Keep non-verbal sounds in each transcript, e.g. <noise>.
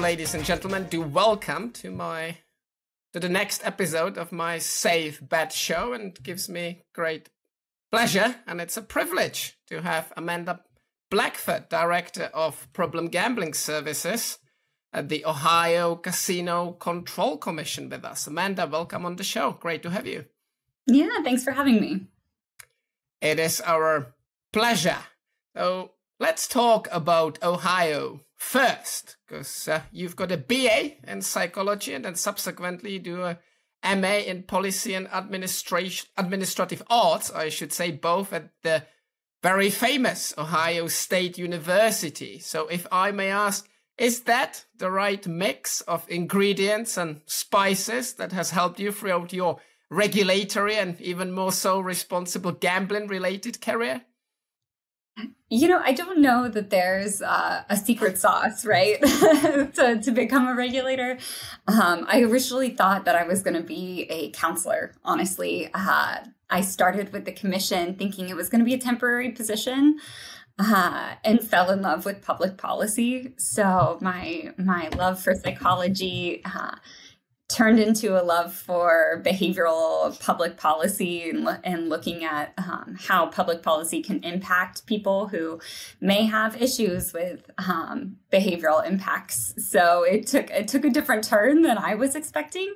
ladies and gentlemen, do welcome to my to the next episode of my Safe Bet show, and gives me great pleasure and it's a privilege to have Amanda Blackford, director of Problem Gambling Services at the Ohio Casino Control Commission, with us. Amanda, welcome on the show. Great to have you. Yeah, thanks for having me. It is our pleasure. So let's talk about Ohio first, because uh, you've got a BA in psychology and then subsequently do a MA in policy and administration administrative arts, I should say, both at the very famous Ohio State University. So if I may ask, is that the right mix of ingredients and spices that has helped you throughout your regulatory and even more so responsible gambling related career? You know, I don't know that there's uh, a secret sauce, right, <laughs> to, to become a regulator. Um, I originally thought that I was going to be a counselor, honestly. Uh, I started with the commission thinking it was going to be a temporary position. Uh, and fell in love with public policy. So my my love for psychology uh, turned into a love for behavioral public policy and, and looking at um, how public policy can impact people who may have issues with um, behavioral impacts. So it took it took a different turn than I was expecting.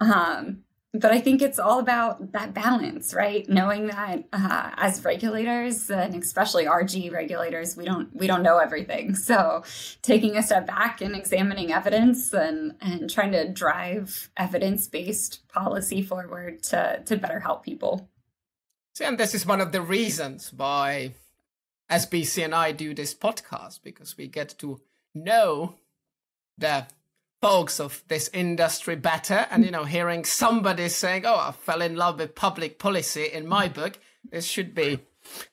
Um, but I think it's all about that balance, right? Knowing that uh, as regulators, and especially RG regulators, we don't we don't know everything. So taking a step back and examining evidence and and trying to drive evidence based policy forward to to better help people. See, and this is one of the reasons why SBC and I do this podcast because we get to know the folks of this industry better. And, you know, hearing somebody saying, oh, I fell in love with public policy in my book, this should be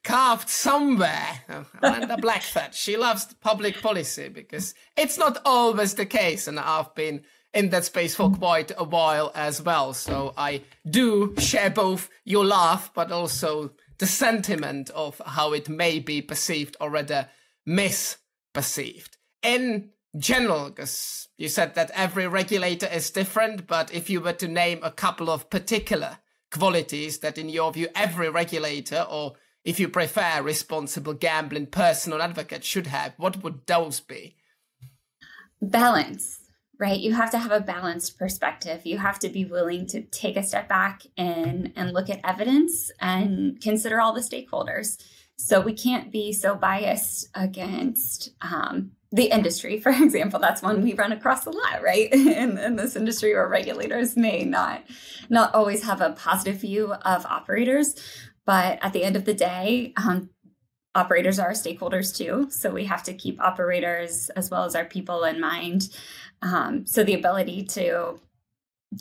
carved somewhere. Oh, Amanda Blackford, she loves public policy because it's not always the case. And I've been in that space for quite a while as well. So I do share both your laugh, but also the sentiment of how it may be perceived or rather misperceived. In general, because you said that every regulator is different, but if you were to name a couple of particular qualities that, in your view, every regulator, or if you prefer, responsible gambling personal advocate should have, what would those be? Balance, right? You have to have a balanced perspective. You have to be willing to take a step back and, and look at evidence and consider all the stakeholders. So we can't be so biased against um, the industry, for <laughs> example, that's one we run across a lot, right? <laughs> In, in this industry where regulators may not not always have a positive view of operators, but at the end of the day, um, operators are stakeholders too. So we have to keep operators as well as our people in mind. Um, so the ability to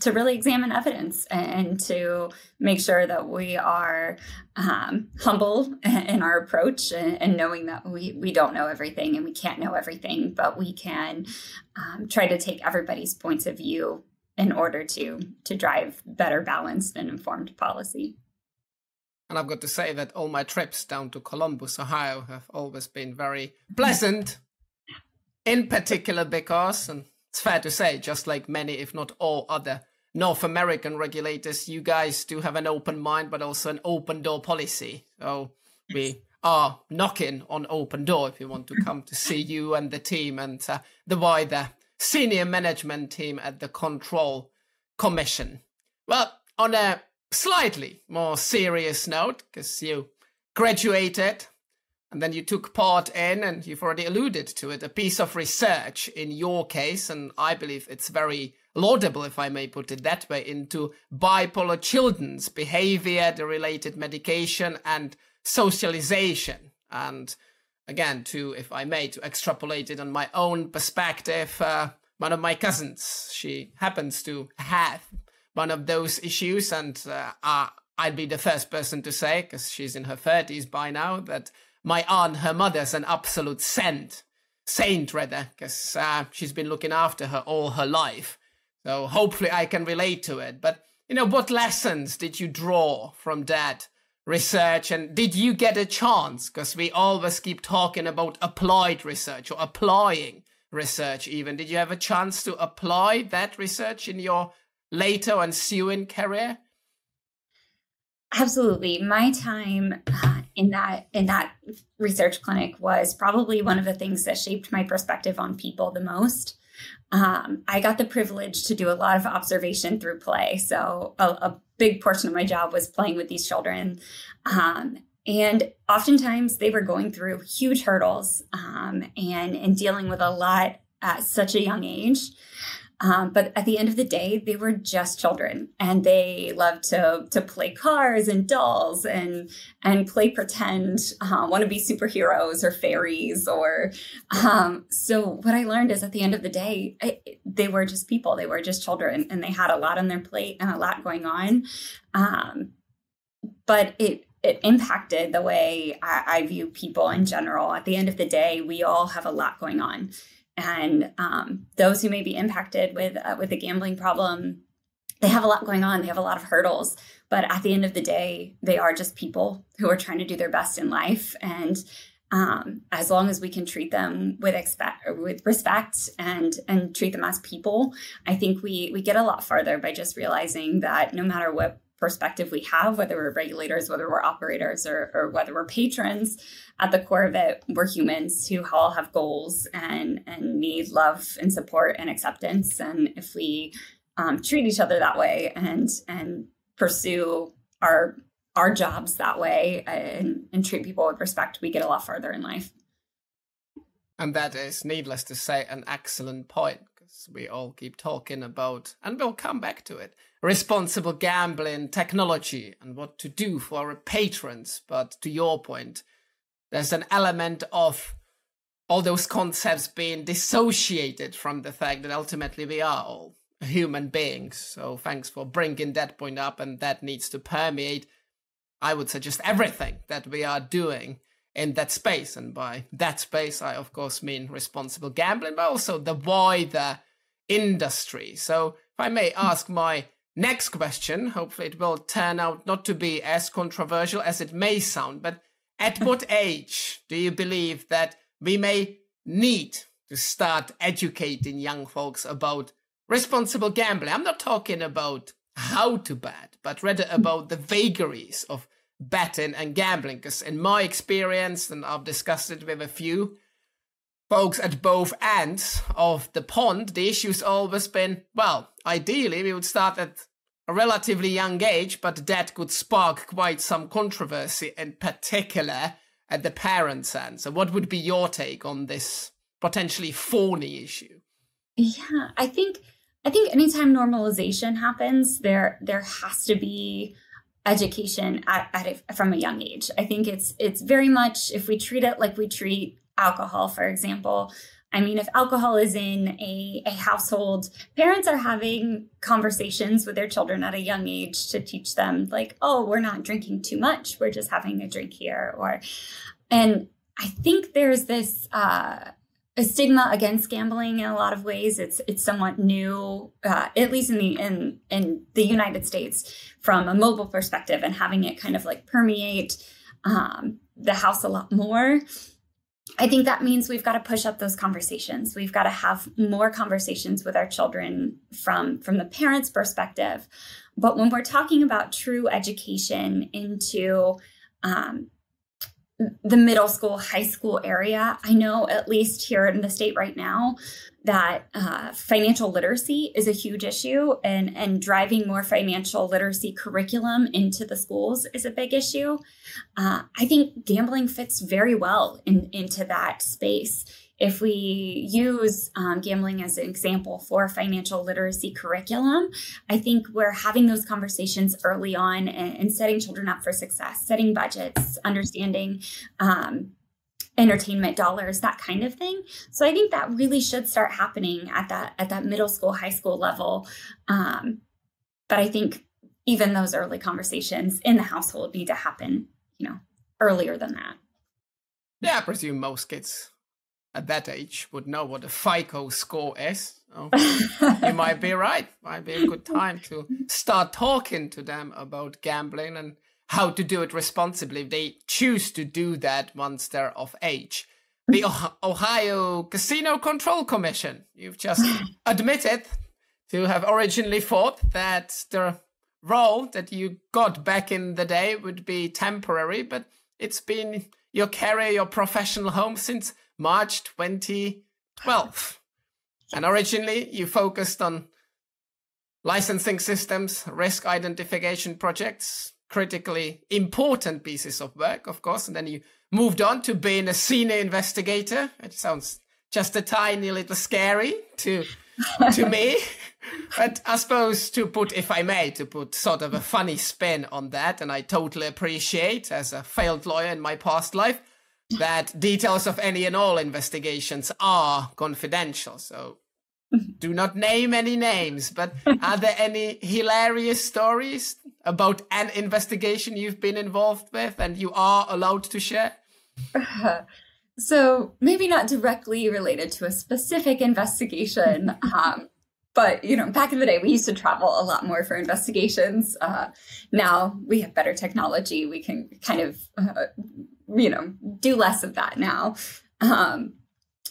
to really examine evidence and to make sure that we are um, humble <laughs> in our approach and, and, knowing that we, we don't know everything and we can't know everything, but we can um, try to take everybody's points of view in order to to drive better balanced and informed policy. And I've got to say that all my trips down to Columbus, Ohio, have always been very pleasant. In particular, because, and it's fair to say, just like many, if not all other North American regulators, you guys do have an open mind, but also an open door policy. So we are knocking on open door if you want to come to see you and the team and uh, the wider senior management team at the Control Commission. Well, on a slightly more serious note, because you graduated and then you took part in, and you've already alluded to it, a piece of research in your case, and I believe it's very laudable, if I may put it that way, into bipolar children's behavior, the related medication, and socialization. And again, to, if I may, to extrapolate it on my own perspective, uh, one of my cousins, she happens to have one of those issues, and uh, I'd be the first person to say, because she's in her 30s by now, that my aunt, her mother's an absolute saint, saint rather, because uh, she's been looking after her all her life. So hopefully I can relate to it. But you know, what lessons did you draw from that research, and did you get a chance? Because we always keep talking about applied research or applying research even. Did you have a chance to apply that research in your later ensuing career? Absolutely. My time in that in that research clinic was probably one of the things that shaped my perspective on people the most. Um, I got the privilege to do a lot of observation through play. So a, a big portion of my job was playing with these children. Um, and oftentimes they were going through huge hurdles um, and, and dealing with a lot at such a young age. Um, but at the end of the day, they were just children, and they loved to to play cars and dolls and and play pretend, uh, want to be superheroes or fairies or. Um, so what I learned is at the end of the day, it, they were just people. They were just children, and they had a lot on their plate and a lot going on. Um, but it it impacted the way I, I view people in general. At the end of the day, we all have a lot going on and um, those who may be impacted with uh, with a gambling problem they have a lot going on. They have a lot of hurdles. But at the end of the day they are just people who are trying to do their best in life. And um, as long as we can treat them with expect with respect and and treat them as people i think we we get a lot farther by just realizing that no matter what perspective we have, whether we're regulators, whether we're operators, or, or whether we're patrons, at the core of it, we're humans who all have goals and, and need love and support and acceptance. And if we um, treat each other that way and and pursue our our jobs that way and, and treat people with respect, we get a lot further in life. And that is, needless to say, an excellent point because we all keep talking about, and we'll come back to it, responsible gambling technology and what to do for our patrons. But to your point, there's an element of all those concepts being dissociated from the fact that ultimately we are all human beings. So thanks for bringing that point up, and that needs to permeate, I would suggest, everything that we are doing in that space. And by that space, I of course mean responsible gambling, but also the wider industry. So if I may ask my Next question. Hopefully, it will turn out not to be as controversial as it may sound. But at <laughs> what age do you believe that we may need to start educating young folks about responsible gambling? I'm not talking about how to bet, but rather about the vagaries of betting and gambling. Because in my experience, and I've discussed it with a few folks at both ends of the pond, the issue's always been well, ideally, we would start at a relatively young age, but that could spark quite some controversy, in particular at the parents' end. So, what would be your take on this potentially thorny issue? Yeah, I think I think anytime normalization happens, there there has to be education at, at a, from a young age. I think it's it's very much if we treat it like we treat alcohol, for example. I mean, if alcohol is in a, a household, parents are having conversations with their children at a young age to teach them, like, oh, we're not drinking too much. We're just having a drink here. Or, and I think there's this, uh, a stigma against gambling in a lot of ways. It's it's somewhat new, uh, at least in the in in the United States, from a mobile perspective, and having it kind of like permeate um, the house a lot more. I think that means we've got to push up those conversations. We've got to have more conversations with our children from from the parents' perspective. But when we're talking about true education into um, the middle school, high school area, I know at least here in the state right now that uh, financial literacy is a huge issue, and and driving more financial literacy curriculum into the schools is a big issue. Uh, I think gambling fits very well in, into that space. If we use um, gambling as an example for financial literacy curriculum, I think we're having those conversations early on and, and setting children up for success, setting budgets, understanding um, entertainment dollars that kind of thing. So i think that really should start happening at that at that middle school high school level. Um, but i think even those early conversations in the household need to happen you know earlier than that. Yeah i presume most kids at that age would know what a fico score is oh, <laughs> you might be right might be a good time to start talking to them about gambling and how to do it responsibly if they choose to do that once they're of age. the <laughs> Ohio Casino Control Commission. You've just admitted to have originally thought that the role that you got back in the day would be temporary, but it's been your career, your professional home since March 2012. And originally you focused on licensing systems, risk identification projects, critically important pieces of work, of course. And then you moved on to being a senior investigator. It sounds just a tiny little scary to to me. But I suppose to put, if I may, to put sort of a funny spin on that, and I totally appreciate as a failed lawyer in my past life that details of any and all investigations are confidential. So do not name any names, but are there <laughs> any hilarious stories about an investigation you've been involved with and you are allowed to share? Uh, <laughs> so maybe not directly related to a specific investigation. Um, but you know, back in the day, we used to travel a lot more for investigations. Uh, now we have better technology; we can kind of, uh, you know, do less of that now. Um,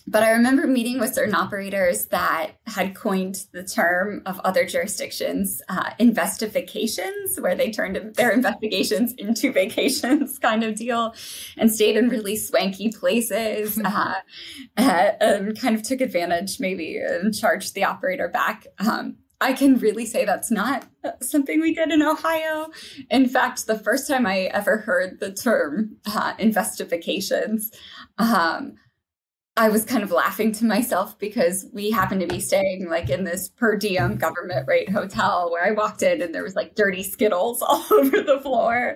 but I remember meeting with certain operators that had coined the term of other jurisdictions, uh, investifications, where they turned their investigations into <laughs> vacations kind of deal and stayed in really swanky places <laughs> uh, uh, and kind of took advantage maybe and charged the operator back. Um, I can really say that's not something we did in Ohio. In fact, the first time I ever heard the term uh, investifications, um, I was kind of laughing to myself because we happened to be staying like in this per diem government rate hotel where I walked in and there was like dirty Skittles <laughs> all over the floor.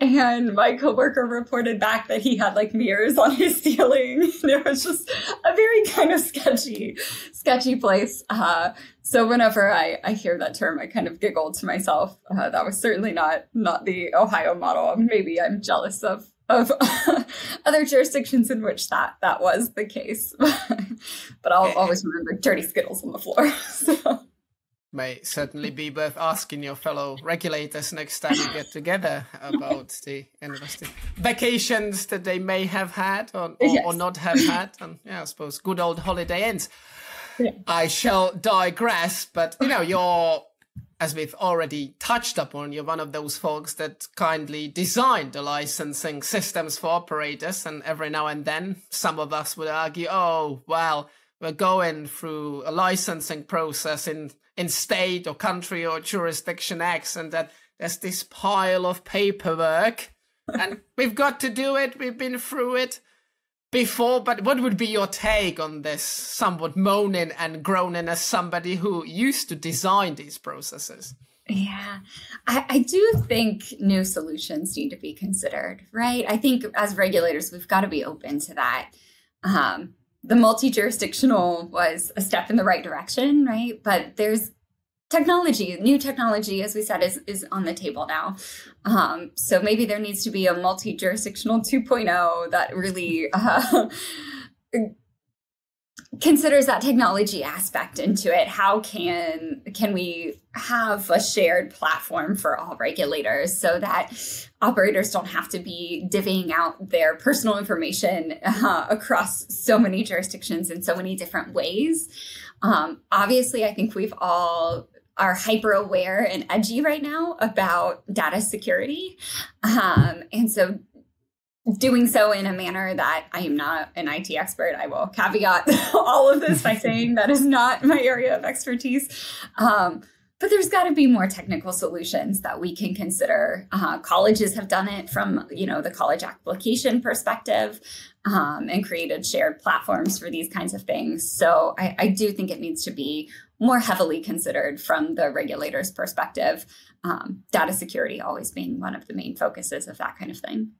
And my coworker reported back that he had like mirrors on his <laughs> ceiling. It was just a very kind of sketchy, sketchy place. Uh, so whenever I, I hear that term, I kind of giggle to myself. Uh, that was certainly not not the Ohio model. Maybe I'm jealous of of <laughs> other jurisdictions in which that that was the case. <laughs> but I'll always remember dirty skittles on the floor. <laughs> So. May certainly be worth asking your fellow regulators next time you get together about the vacations that they may have had or, or, yes. or not have had. And yeah, I suppose good old holiday inns. Yeah. I shall digress, but you know, your as we've already touched upon, you're one of those folks that kindly designed the licensing systems for operators. And every now and then, some of us would argue, oh, well, we're going through a licensing process in, in state or country or jurisdiction X, and that there's this pile of paperwork. and we've got to do it. We've been through it before, but what would be your take on this somewhat moaning and groaning as somebody who used to design these processes? Yeah, I, I, do think new solutions need to be considered, right? I think as regulators, we've got to be open to that. Um, the multi jurisdictional was a step in the right direction, right? But there's technology, new technology, as we said, is, is on the table now. Um, so maybe there needs to be a multi jurisdictional 2.0 that really uh, <laughs> considers that technology aspect into it. How can can we have a shared platform for all regulators so that operators don't have to be divvying out their personal information uh, across so many jurisdictions in so many different ways? Um, obviously, I think we've all are hyper aware and edgy right now about data security. Um, and so doing so in a manner that I am not an IT expert. I will caveat <laughs> all of this by <laughs> saying that is not my area of expertise. Um, but there's got to be more technical solutions that we can consider. Uh, colleges have done it from you know the college application perspective um, and created shared platforms for these kinds of things. So I, I do think it needs to be more heavily considered from the regulator's perspective. Um, data security always being one of the main focuses of that kind of thing.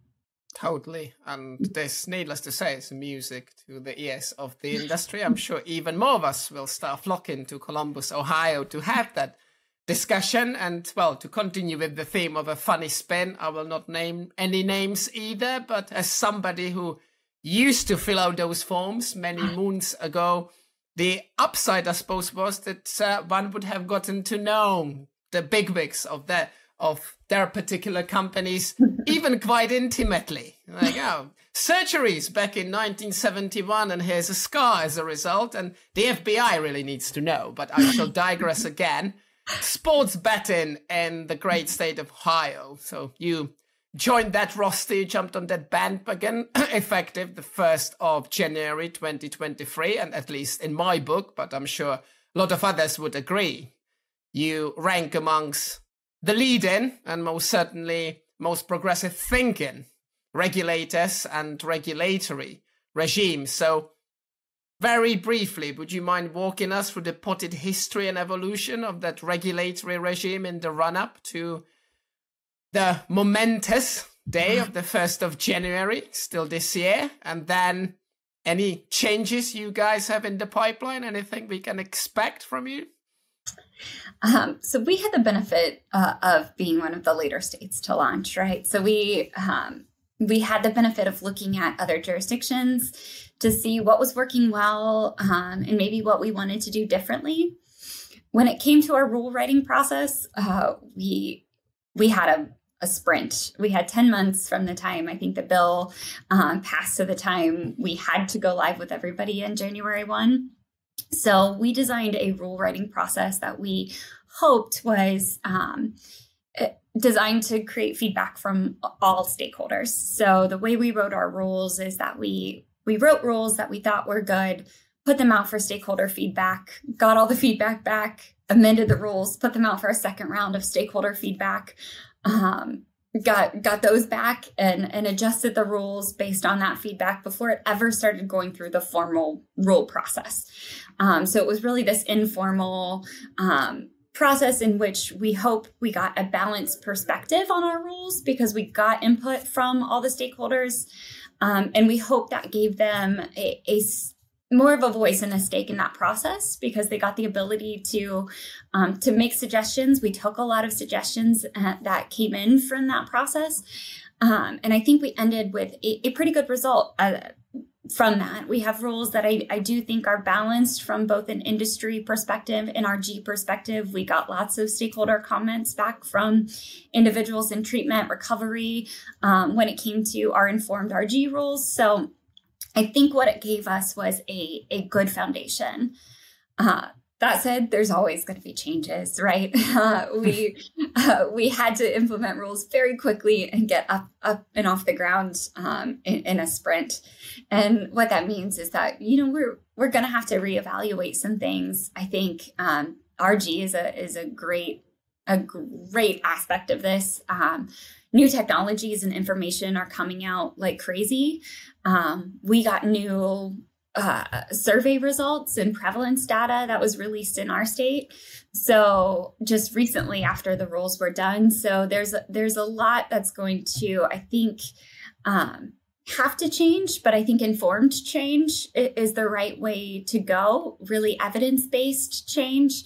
Totally. And this, needless to say, is music to the ears of the <laughs> industry. I'm sure even more of us will start flocking to Columbus, Ohio to have that discussion. And well, to continue with the theme of a funny spin, I will not name any names either, but as somebody who used to fill out those forms many <clears throat> moons ago, the upside, I suppose, was that uh, one would have gotten to know the bigwigs of their of their particular companies <laughs> even quite intimately. Like, oh, surgeries back in 1971, and here's a scar as a result. And the FBI really needs to know, but I shall digress <laughs> again. Sports betting in the great state of Ohio. So you joined that roster, you jumped on that bandwagon, <clears throat> effective the 1st of January 2023, and at least in my book, but I'm sure a lot of others would agree. You rank amongst the leading and most certainly most progressive thinking regulators and regulatory regimes. So, very briefly, would you mind walking us through the potted history and evolution of that regulatory regime in the run up to the momentous day of the 1st of January, still this year, and then any changes you guys have in the pipeline? Anything we can expect from you? Um, so we had the benefit uh, of being one of the later states to launch, right? So we um, we had the benefit of looking at other jurisdictions to see what was working well um, and maybe what we wanted to do differently. When it came to our rule writing process, uh, we we had a a sprint. We had 10 months from the time I think the bill um, passed to the time we had to go live with everybody in January 1. So we designed a rule writing process that we hoped was um, designed to create feedback from all stakeholders. So the way we wrote our rules is that we we wrote rules that we thought were good, put them out for stakeholder feedback, got all the <laughs> feedback back, amended the rules, put them out for a second round of stakeholder feedback. Um, got got those back and and adjusted the rules based on that feedback before it ever started going through the formal rule process um, so it was really this informal um, process in which we hope we got a balanced perspective on our rules because we got input from all the stakeholders um, and we hope that gave them a, a more of a voice and a stake in that process because they got the ability to um, to make suggestions. We took a lot of suggestions uh, that came in from that process, um, and I think we ended with a, a pretty good result. Uh, from that, we have rules that I, I do think are balanced from both an industry perspective and RG perspective. We got lots of stakeholder comments back from individuals in treatment recovery um, when it came to our informed RG rules. So I think what it gave us was a, a good foundation. Uh, that said, there's always going to be changes, right? <laughs> Uh, we <laughs> uh, we had to implement rules very quickly and get up up and off the ground um, in, in, a sprint. And what that means is that you know we're we're going to have to reevaluate some things. I think um, RG is a is a great a great aspect of this. Um, new technologies and information are coming out like crazy. Um, we got new uh, survey results and prevalence data that was released in our state. So just recently after the rules were done, so there's there's a lot that's going to I think um, have to change, but I think informed change is the right way to go. Really evidence based change.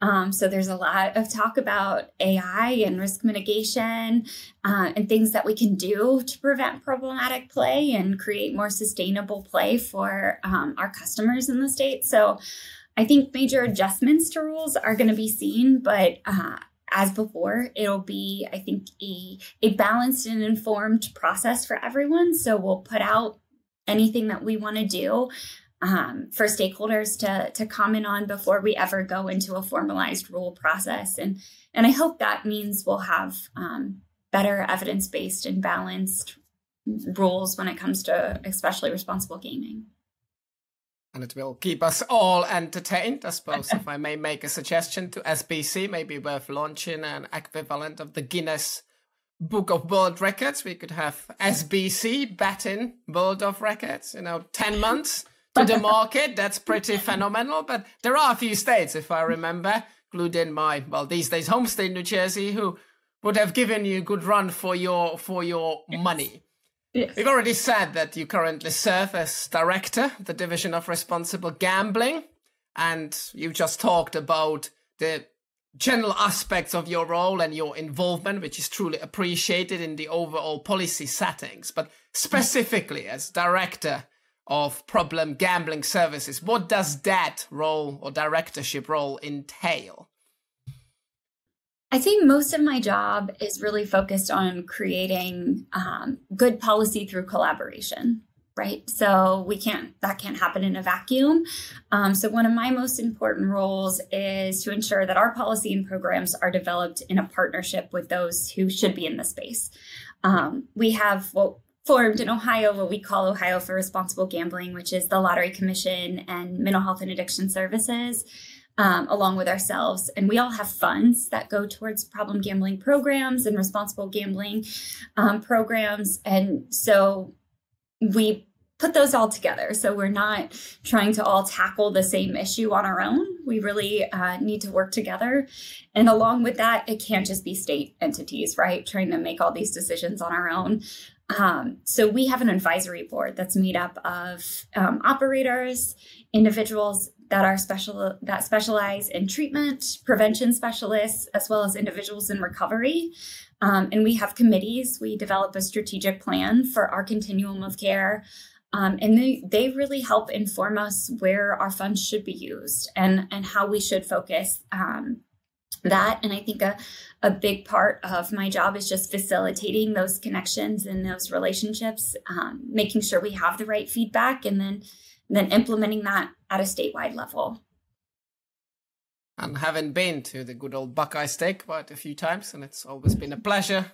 Um, so there's a lot of talk about AI and risk mitigation uh, and things that we can do to prevent problematic play and create more sustainable play for um, our customers in the state. So I think major adjustments to rules are going to be seen, but uh, as before, it'll be, I think, a, a balanced and informed process for everyone. So we'll put out anything that we want to do um, for stakeholders to to comment on before we ever go into a formalized rule process. And and I hope that means we'll have um, better evidence based and balanced rules when it comes to especially responsible gaming. And it will keep us all entertained, I suppose. if I may make a suggestion to SBC, maybe worth launching an equivalent of the Guinness Book of World Records. We could have SBC betting World of Records, you know, 10 months to the market. That's pretty phenomenal. But there are a few states, if I remember, including my well these days home state, New Jersey, who would have given you a good run for your for your yes. money. Yes. We've already said that you currently serve as director of the Division of Responsible Gambling, and you just talked about the general aspects of your role and your involvement, which is truly appreciated in the overall policy settings. But specifically, as director of problem gambling services. What does that role or directorship role entail? I think most of my job is really focused on creating um, good policy through collaboration, right? So we can't, that can't happen in a vacuum. Um, so one of my most important roles is to ensure that our policy and programs are developed in a partnership with those who should be in the space. Um, we have what formed in Ohio what we call Ohio for Responsible Gambling, which is the Lottery Commission and Mental Health and Addiction Services um, along with ourselves. And we all have funds that go towards problem gambling programs and responsible gambling um, programs. And so we put those all together. So we're not trying to all tackle the same issue on our own. We really uh, need to work together. And along with that, it can't just be state entities, right? Trying to make all these decisions on our own. Um, so we have an advisory board that's made up of um, operators, individuals that are special that specialize in treatment, prevention specialists, as well as individuals in recovery. Um, and we have committees. We develop a strategic plan for our continuum of care. Um, and they, they really help inform us where our funds should be used and, and how we should focus um, that. And I think a, a big part of my job is just facilitating those connections and those relationships, um, making sure we have the right feedback, and then then implementing that at a statewide level. And having been to the good old Buckeye State quite a few times, and it's always been a pleasure.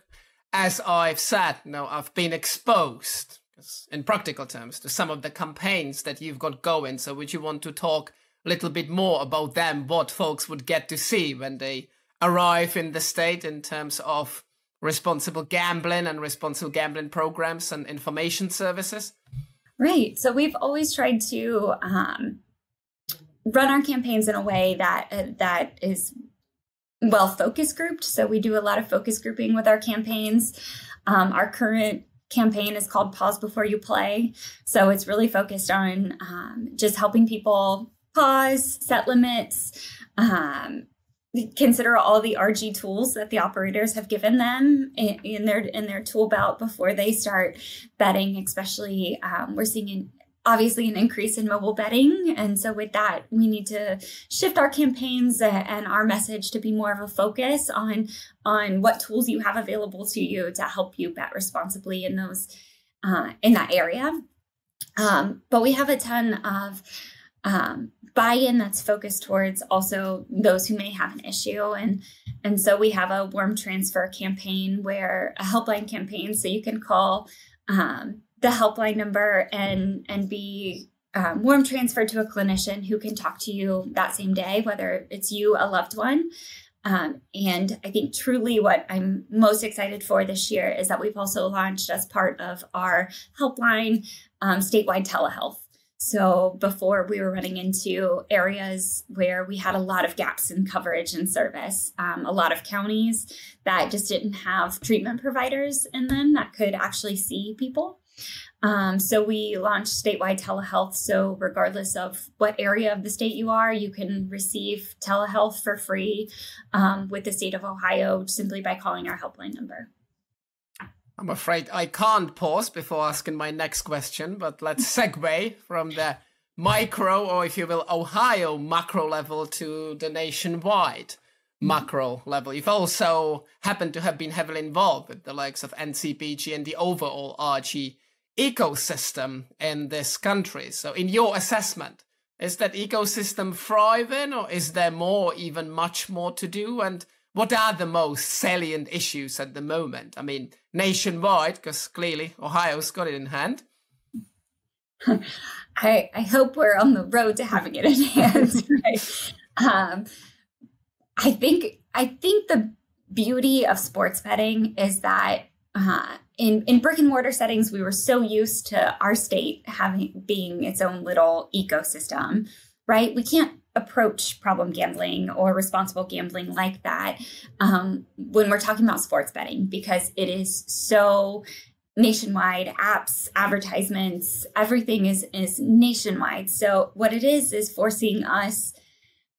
As I've said, know, I've been exposed, in practical terms, to some of the campaigns that you've got going. So, would you want to talk little bit more about them? What folks would get to see when they arrive in the state in terms of responsible gambling and responsible gambling programs and information services? Right. So we've always tried to um, run our campaigns in a way that uh, that is well focus grouped. So we do a lot of focus grouping with our campaigns. Um, our current campaign is called Pause Before You Play. So it's really focused on um, just helping people pause, set limits, um, consider all the RG tools that the operators have given them in, in their in their tool belt before they start betting. Especially, um, we're seeing an, obviously an increase in mobile betting, and so with that, we need to shift our campaigns and our message to be more of a focus on on what tools you have available to you to help you bet responsibly in those uh, in that area. Um, but we have a ton of um, buy-in that's focused towards also those who may have an issue. And and so we have a warm transfer campaign where a helpline campaign. So you can call um, the helpline number and and be um, warm transferred to a clinician who can talk to you that same day whether it's you a loved one. Um, and I think truly what I'm most excited for this year is that we've also launched as part of our helpline um, statewide telehealth. So before we were running into areas where we had a lot of gaps in coverage and service, um, a lot of counties that just didn't have treatment providers in them that could actually see people. Um, so we launched statewide telehealth. So regardless of what area of the state you are, you can receive telehealth for free um, with the state of Ohio simply by calling our helpline number. I'm afraid I can't pause before asking my next question, but let's segue from the micro, or if you will, Ohio macro level to the nationwide macro level. You've also happened to have been heavily involved with the likes of NCPG and the overall RG ecosystem in this country. So, in your assessment, is that ecosystem thriving, or is there more, even much more to do? And what are the most salient issues at the moment? I mean, nationwide, because clearly Ohio's got it in hand. <laughs> I, I hope we're on the road to having it in hand. <laughs> right? Um, I think I think the beauty of sports betting is that uh, in in brick and mortar settings, we were so used to our state having being its own little ecosystem, right? We can't approach problem gambling or responsible gambling like that um, when we're talking about sports betting because it is so nationwide apps advertisements everything is is nationwide. So what it is is forcing us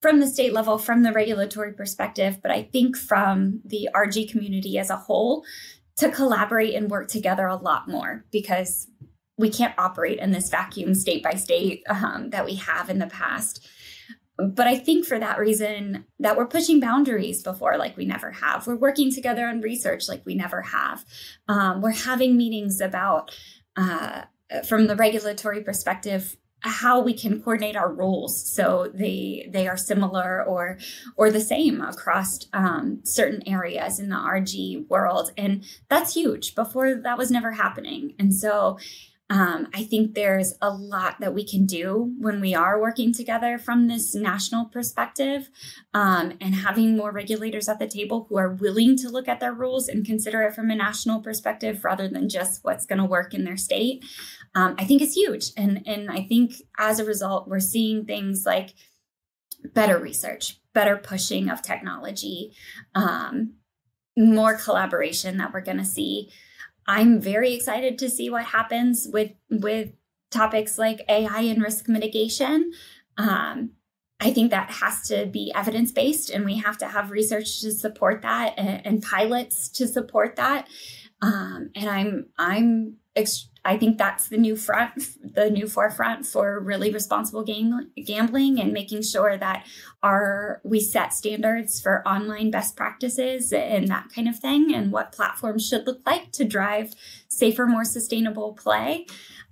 from the state level from the regulatory perspective but i think from the rg community as a whole to collaborate and work together a lot more because we can't operate in this vacuum state by state um, that we have in the past but I think for that reason that we're pushing boundaries before like we never have. We're working together on research like we never have. Um, we're having meetings about uh, from the regulatory perspective how we can coordinate our rules so they they are similar or or the same across um, certain areas in the RG world, and that's huge. Before that was never happening, and so um, I think there's a lot that we can do when we are working together from this national perspective um, and having more regulators at the table who are willing to look at their rules and consider it from a national perspective rather than just what's going to work in their state. Um, I think is huge. And, and I think as a result, we're seeing things like better research, better pushing of technology, um, more collaboration that we're going to see. I'm very excited to see what happens with with topics like AI and risk mitigation. Um, I think that has to be evidence based, and we have to have research to support that and, and pilots to support that. Um, and I'm I'm ex- I think that's the new front, the new forefront for really responsible game, gambling and making sure that our we set standards for online best practices and that kind of thing, and what platforms should look like to drive safer, more sustainable play.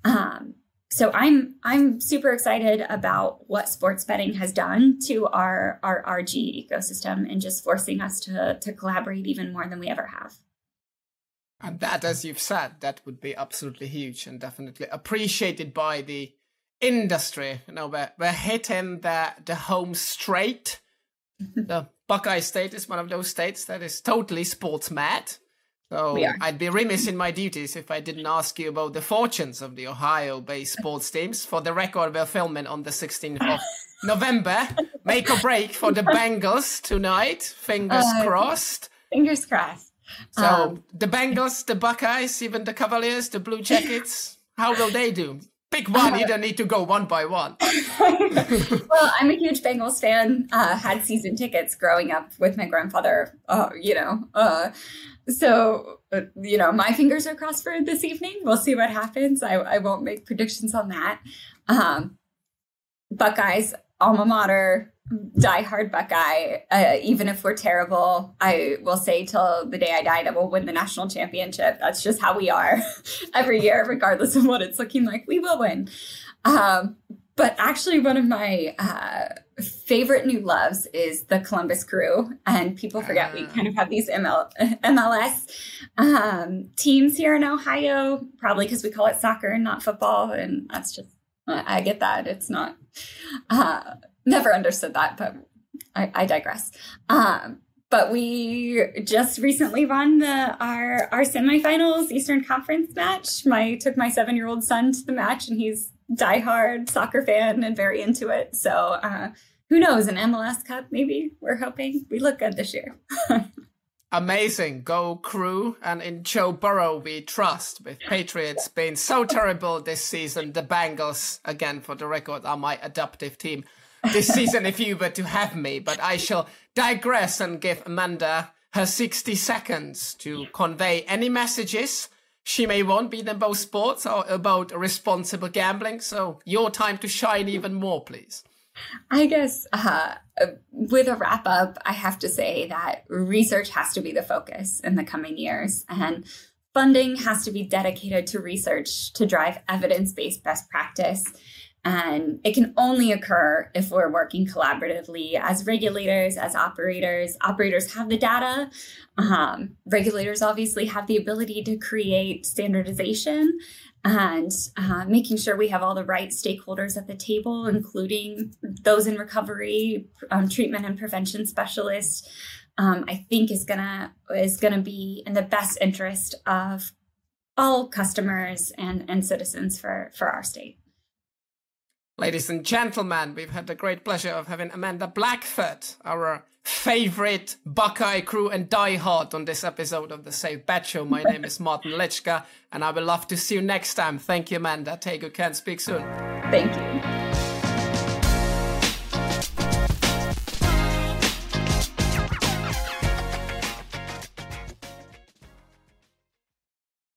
Um, so I'm I'm super excited about what sports betting has done to our our RG ecosystem and just forcing us to to collaborate even more than we ever have. And that, as you've said, that would be absolutely huge and definitely appreciated by the industry. You know, we're, we're hitting the, the home straight. <laughs> the Buckeye State is one of those states that is totally sports mad. So I'd be remiss in my duties if I didn't ask you about the fortunes of the Ohio-based sports teams. For the record, we're filming on the 16th of <laughs> November. Make or break for the Bengals tonight. Fingers uh, crossed. Fingers crossed. So um, the Bengals, the Buckeyes, even the Cavaliers, the Blue Jackets, how will they do? Pick one. you don't need to go one by one. <laughs> well, I'm a huge Bengals fan. Uh, had season tickets growing up with my grandfather. Uh, you know, uh, so uh, you know, my fingers are crossed for this evening. We'll see what happens. I, I won't make predictions on that. Um, Buckeyes, alma mater, diehard Buckeye. Uh, even if we're terrible, I will say till the day I die that we'll win the national championship. That's just how we are <laughs> every year, regardless of what it's looking like. We will win. Um, but actually, one of my uh, favorite new loves is the Columbus Crew, and people forget we kind of have these ML- MLS <laughs> um, teams here in Ohio, probably because we call it soccer and not football, and that's just I get that it's not. Uh, never understood that, but I, I digress. Um, but we just recently won the our our semifinals Eastern Conference match. My took my seven year old son to the match, and he's diehard soccer fan and very into it. So uh, who knows? An MLS Cup, maybe. We're hoping we look good this year. <laughs> Amazing. Go crew. And in Joe Burrow, we trust. With Patriots being so terrible this season, the Bengals, again, for the record, are my adoptive team this season if you were to have me, but I shall digress and give Amanda her 60 seconds to convey any messages she may want, be them both sports or about responsible gambling. So your time to shine even more, please. I guess uh, with a wrap up, I have to say that research has to be the focus in the coming years. And funding has to be dedicated to research to drive evidence based best practice and it can only occur if we're working collaboratively as regulators, as operators. Operators have the data. Um, regulators obviously have the ability to create standardization and uh, making sure we have all the right stakeholders at the table, including those in recovery, um, treatment and prevention specialists. Um, I think is gonna is gonna be in the best interest of all customers and, and citizens for for our state. Ladies and gentlemen, we've had the great pleasure of having Amanda Blackford, our favorite Buckeye crew and Die Hard on this episode of the Safe Bet Show. My <laughs> name is Martin Lycka, and I would love to see you next time. Thank you, Amanda. Take good care and speak soon. Thank you.